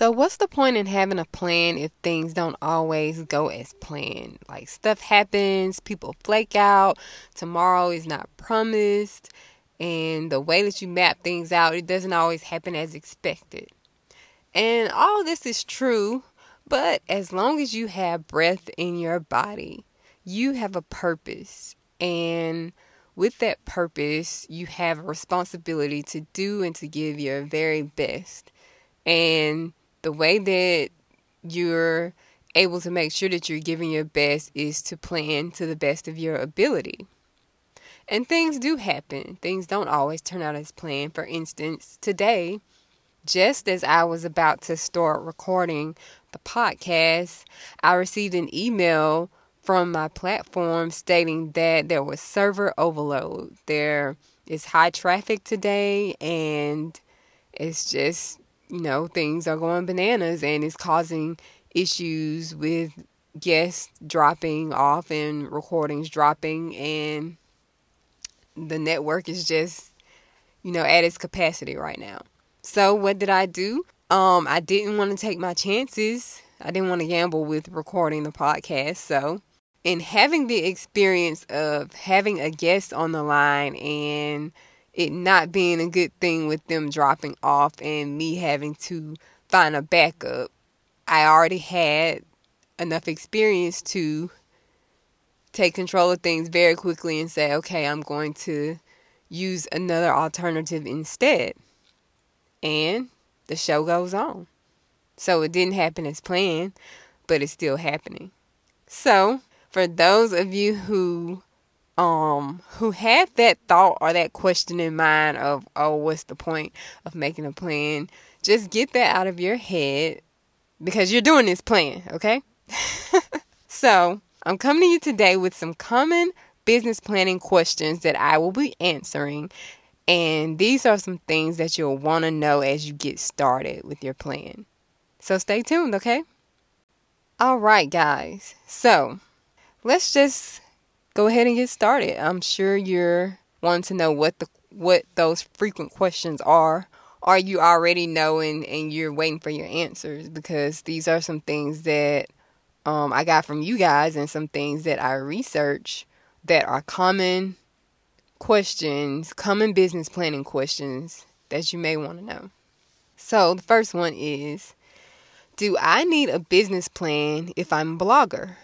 So, what's the point in having a plan if things don't always go as planned? Like, stuff happens, people flake out, tomorrow is not promised, and the way that you map things out, it doesn't always happen as expected. And all this is true, but as long as you have breath in your body, you have a purpose. And with that purpose, you have a responsibility to do and to give your very best. And the way that you're able to make sure that you're giving your best is to plan to the best of your ability. And things do happen. Things don't always turn out as planned. For instance, today, just as I was about to start recording the podcast, I received an email from my platform stating that there was server overload. There is high traffic today and it's just you know, things are going bananas and it's causing issues with guests dropping off and recordings dropping and the network is just you know at its capacity right now. So what did I do? Um I didn't want to take my chances. I didn't want to gamble with recording the podcast. So in having the experience of having a guest on the line and it not being a good thing with them dropping off and me having to find a backup. I already had enough experience to take control of things very quickly and say, okay, I'm going to use another alternative instead. And the show goes on. So it didn't happen as planned, but it's still happening. So, for those of you who um who have that thought or that question in mind of oh what's the point of making a plan? Just get that out of your head because you're doing this plan okay? So i'm coming to you today with some common business planning questions that i will be answering and these are some things that you'll want to know as you get started with your plan. So stay tuned okay? All right guys. So let's just go ahead and get started. I'm sure you're wanting to know what the what those frequent questions are. Are you already knowing and you're waiting for your answers? Because these are some things that um, I got from you guys and some things that I research that are common questions, common business planning questions that you may want to know. So the first one is Do I need a business plan if I'm a blogger?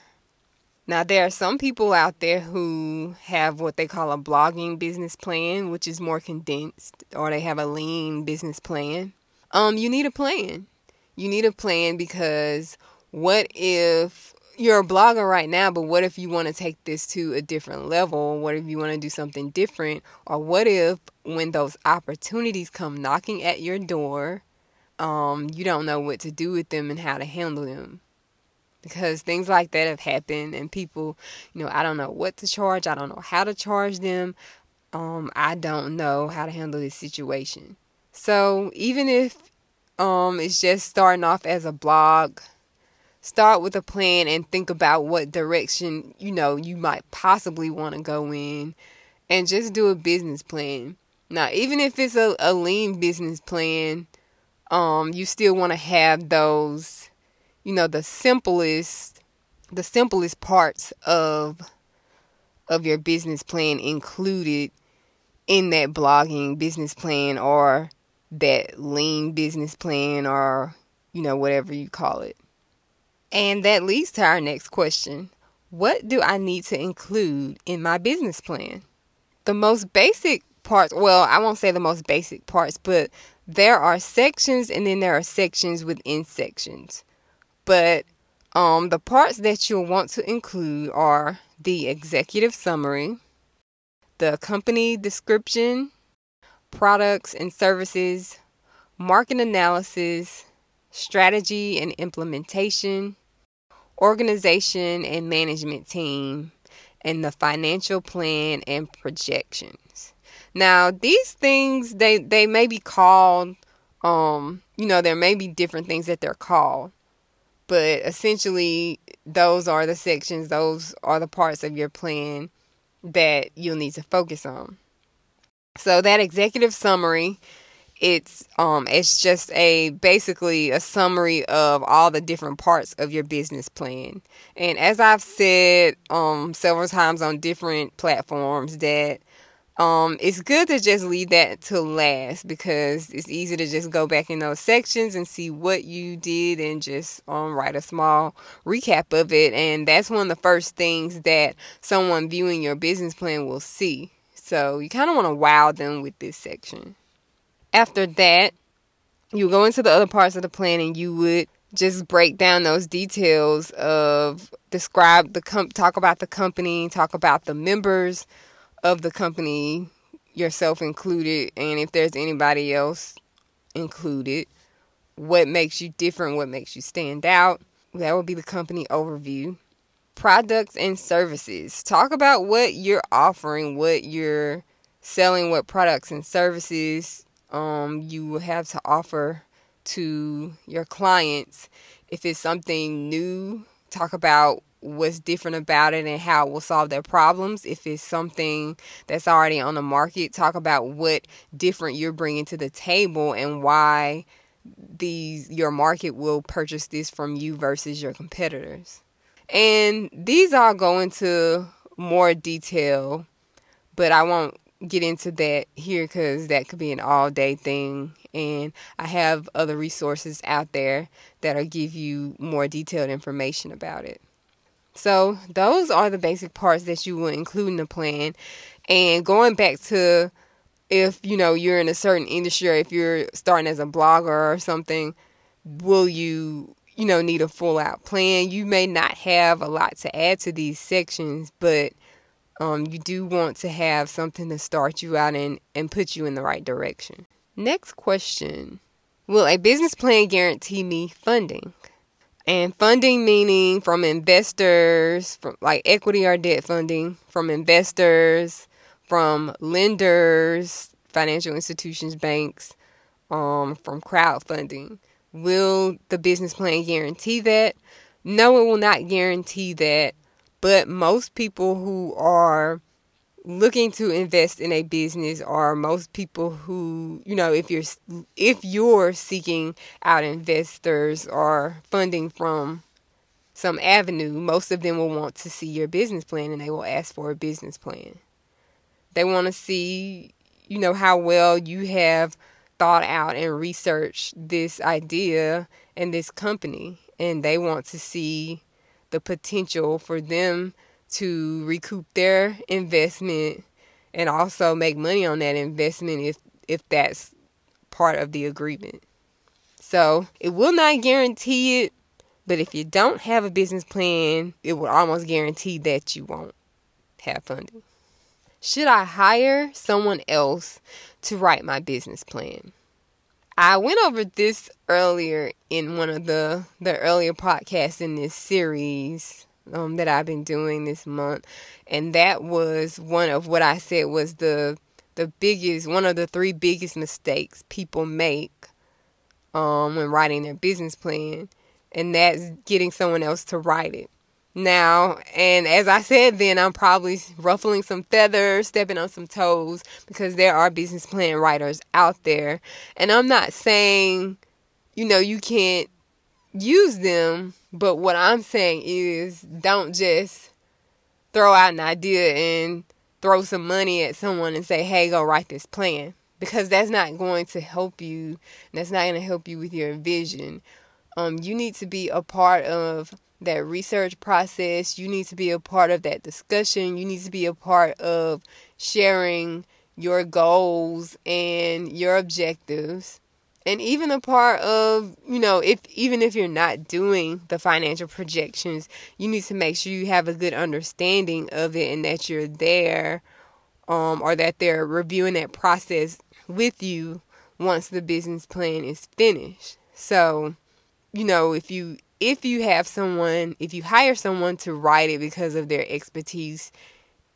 Now, there are some people out there who have what they call a blogging business plan, which is more condensed, or they have a lean business plan. Um, you need a plan. You need a plan because what if you're a blogger right now, but what if you want to take this to a different level? What if you want to do something different? Or what if when those opportunities come knocking at your door, um, you don't know what to do with them and how to handle them? Because things like that have happened and people you know i don't know what to charge i don't know how to charge them. Um i don't know how to handle this situation. So even if um it's just starting off as a blog start with a plan and think about what direction you know you might possibly want to go in and just do a business plan. Now even if it's a, a lean business plan um you still want to have those you know the simplest the simplest parts of of your business plan included in that blogging business plan or that lean business plan or you know whatever you call it. And that leads to our next question. What do I need to include in my business plan? The most basic parts, well, I won't say the most basic parts, but there are sections and then there are sections within sections. But um, the parts that you'll want to include are the executive summary, the company description, products and services, market analysis, strategy and implementation, organization and management team, and the financial plan and projections. Now, these things they they may be called um, you know, there may be different things that they're called. But essentially, those are the sections, those are the parts of your plan that you'll need to focus on. So, that executive summary it's um it's just a basically a summary of all the different parts of your business plan. And as I've said um several times on different platforms that um it's good to just leave that to last because it's easy to just go back in those sections and see what you did and just um write a small recap of it and that's one of the first things that someone viewing your business plan will see. So you kind of want to wow them with this section. After that, you go into the other parts of the plan and you would just break down those details of describe the comp talk about the company, talk about the members of the company, yourself included, and if there's anybody else included, what makes you different, what makes you stand out. That would be the company overview. Products and services. Talk about what you're offering, what you're selling, what products and services um, you will have to offer to your clients. If it's something new, talk about what's different about it and how it will solve their problems. If it's something that's already on the market, talk about what different you're bringing to the table and why these your market will purchase this from you versus your competitors. And these all go into more detail, but I won't get into that here because that could be an all day thing. And I have other resources out there that'll give you more detailed information about it. So, those are the basic parts that you will include in the plan. And going back to if you know you're in a certain industry or if you're starting as a blogger or something, will you you know need a full out plan? You may not have a lot to add to these sections, but um, you do want to have something to start you out in and put you in the right direction. Next question Will a business plan guarantee me funding? And funding meaning from investors, from like equity or debt funding, from investors, from lenders, financial institutions, banks, um, from crowdfunding. Will the business plan guarantee that? No, it will not guarantee that but most people who are looking to invest in a business are most people who, you know, if you're if you're seeking out investors or funding from some avenue, most of them will want to see your business plan and they will ask for a business plan. They want to see, you know, how well you have thought out and researched this idea and this company and they want to see the potential for them to recoup their investment and also make money on that investment if if that's part of the agreement. So, it will not guarantee it, but if you don't have a business plan, it will almost guarantee that you won't have funding. Should I hire someone else to write my business plan? I went over this earlier in one of the the earlier podcasts in this series um, that I've been doing this month, and that was one of what I said was the the biggest one of the three biggest mistakes people make um, when writing their business plan, and that's getting someone else to write it now. And as I said then, I'm probably ruffling some feathers, stepping on some toes because there are business plan writers out there. And I'm not saying, you know, you can't use them, but what I'm saying is don't just throw out an idea and throw some money at someone and say, hey, go write this plan. Because that's not going to help you. That's not going to help you with your vision. Um, you need to be a part of that research process. You need to be a part of that discussion. You need to be a part of sharing your goals and your objectives. And even a part of, you know, if even if you're not doing the financial projections, you need to make sure you have a good understanding of it and that you're there um, or that they're reviewing that process with you once the business plan is finished. So, you know, if you if you have someone, if you hire someone to write it because of their expertise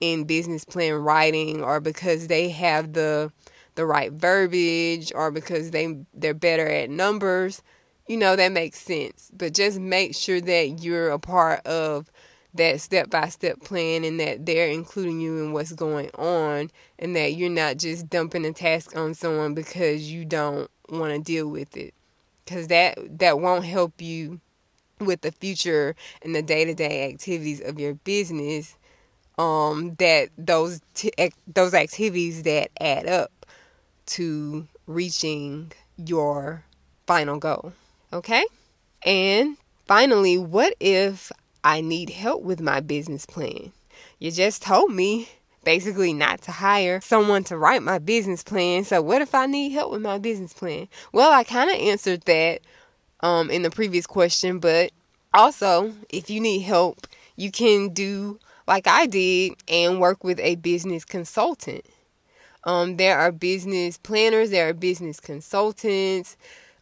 in business plan writing or because they have the the right verbiage or because they they're better at numbers, you know, that makes sense. But just make sure that you're a part of that step by step plan and that they're including you in what's going on and that you're not just dumping a task on someone because you don't want to deal with it because that that won't help you with the future and the day-to-day activities of your business um that those t- those activities that add up to reaching your final goal okay and finally what if I need help with my business plan. You just told me basically not to hire someone to write my business plan. So what if I need help with my business plan? Well, I kind of answered that um, in the previous question, but also if you need help, you can do like I did and work with a business consultant. Um, there are business planners, there are business consultants,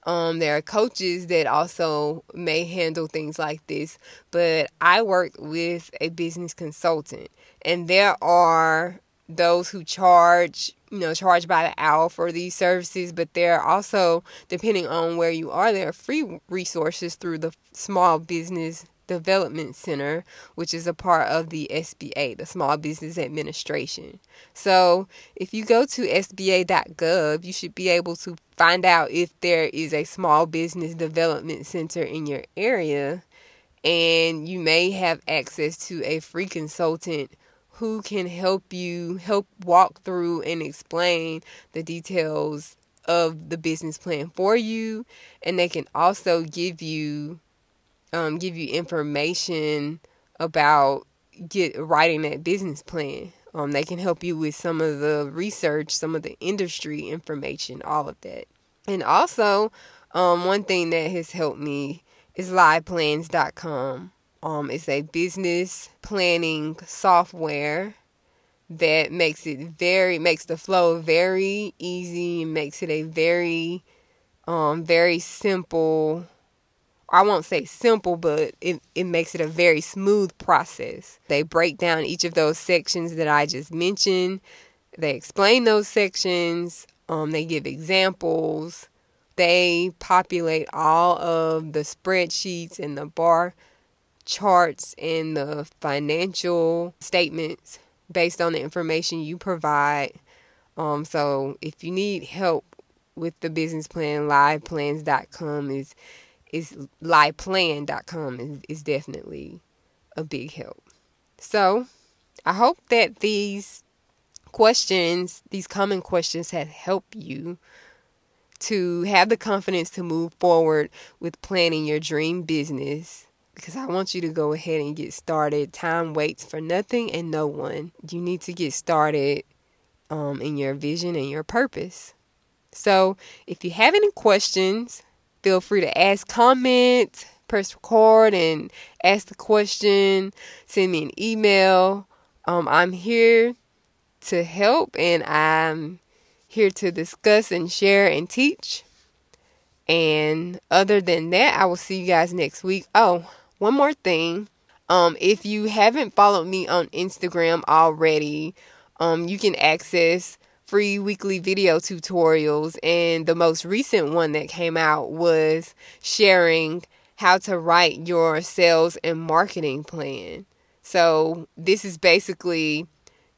um, there are coaches that also may handle things like this, but I worked with a business consultant, and there are those who charge, you know, charge by the hour for these services, but there are also, depending on where you are, there are free resources through the Small Business Development Center, which is a part of the SBA, the Small Business Administration. So, if you go to SBA.gov, you should be able to find out if there is a Small Business Development Center in your area, and you may have access to a free consultant who can help you help walk through and explain the details of the business plan for you and they can also give you um, give you information about get writing that business plan. Um, they can help you with some of the research, some of the industry information, all of that. And also, um, one thing that has helped me is liveplans.com. Um, it's a business planning software that makes it very makes the flow very easy and makes it a very um very simple I won't say simple, but it, it makes it a very smooth process. They break down each of those sections that I just mentioned. They explain those sections. Um, they give examples. They populate all of the spreadsheets and the bar charts and the financial statements based on the information you provide. Um, so if you need help with the business plan, liveplans.com is is liveplan.com is, is definitely a big help. So I hope that these questions, these common questions, have helped you to have the confidence to move forward with planning your dream business. Because I want you to go ahead and get started. Time waits for nothing and no one. You need to get started um, in your vision and your purpose. So, if you have any questions, feel free to ask, comment, press record, and ask the question. Send me an email. Um, I'm here to help, and I'm here to discuss and share and teach. And other than that, I will see you guys next week. Oh, one more thing. Um, if you haven't followed me on Instagram already, um, you can access free weekly video tutorials. And the most recent one that came out was sharing how to write your sales and marketing plan. So, this is basically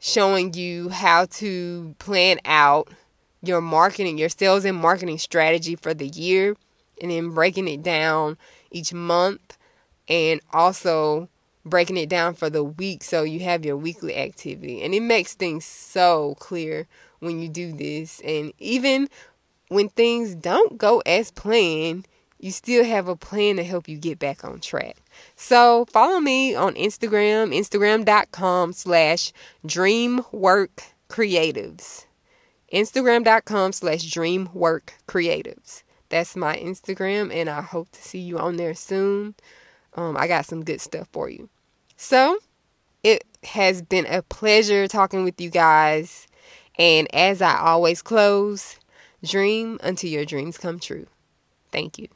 showing you how to plan out your marketing, your sales and marketing strategy for the year, and then breaking it down each month, and also breaking it down for the week so you have your weekly activity. And it makes things so clear when you do this. And even when things don't go as planned, you still have a plan to help you get back on track. So follow me on Instagram, instagram.com slash dreamworkcreatives. Instagram.com slash dreamworkcreatives. That's my Instagram, and I hope to see you on there soon. Um, I got some good stuff for you. So, it has been a pleasure talking with you guys. And as I always close, dream until your dreams come true. Thank you.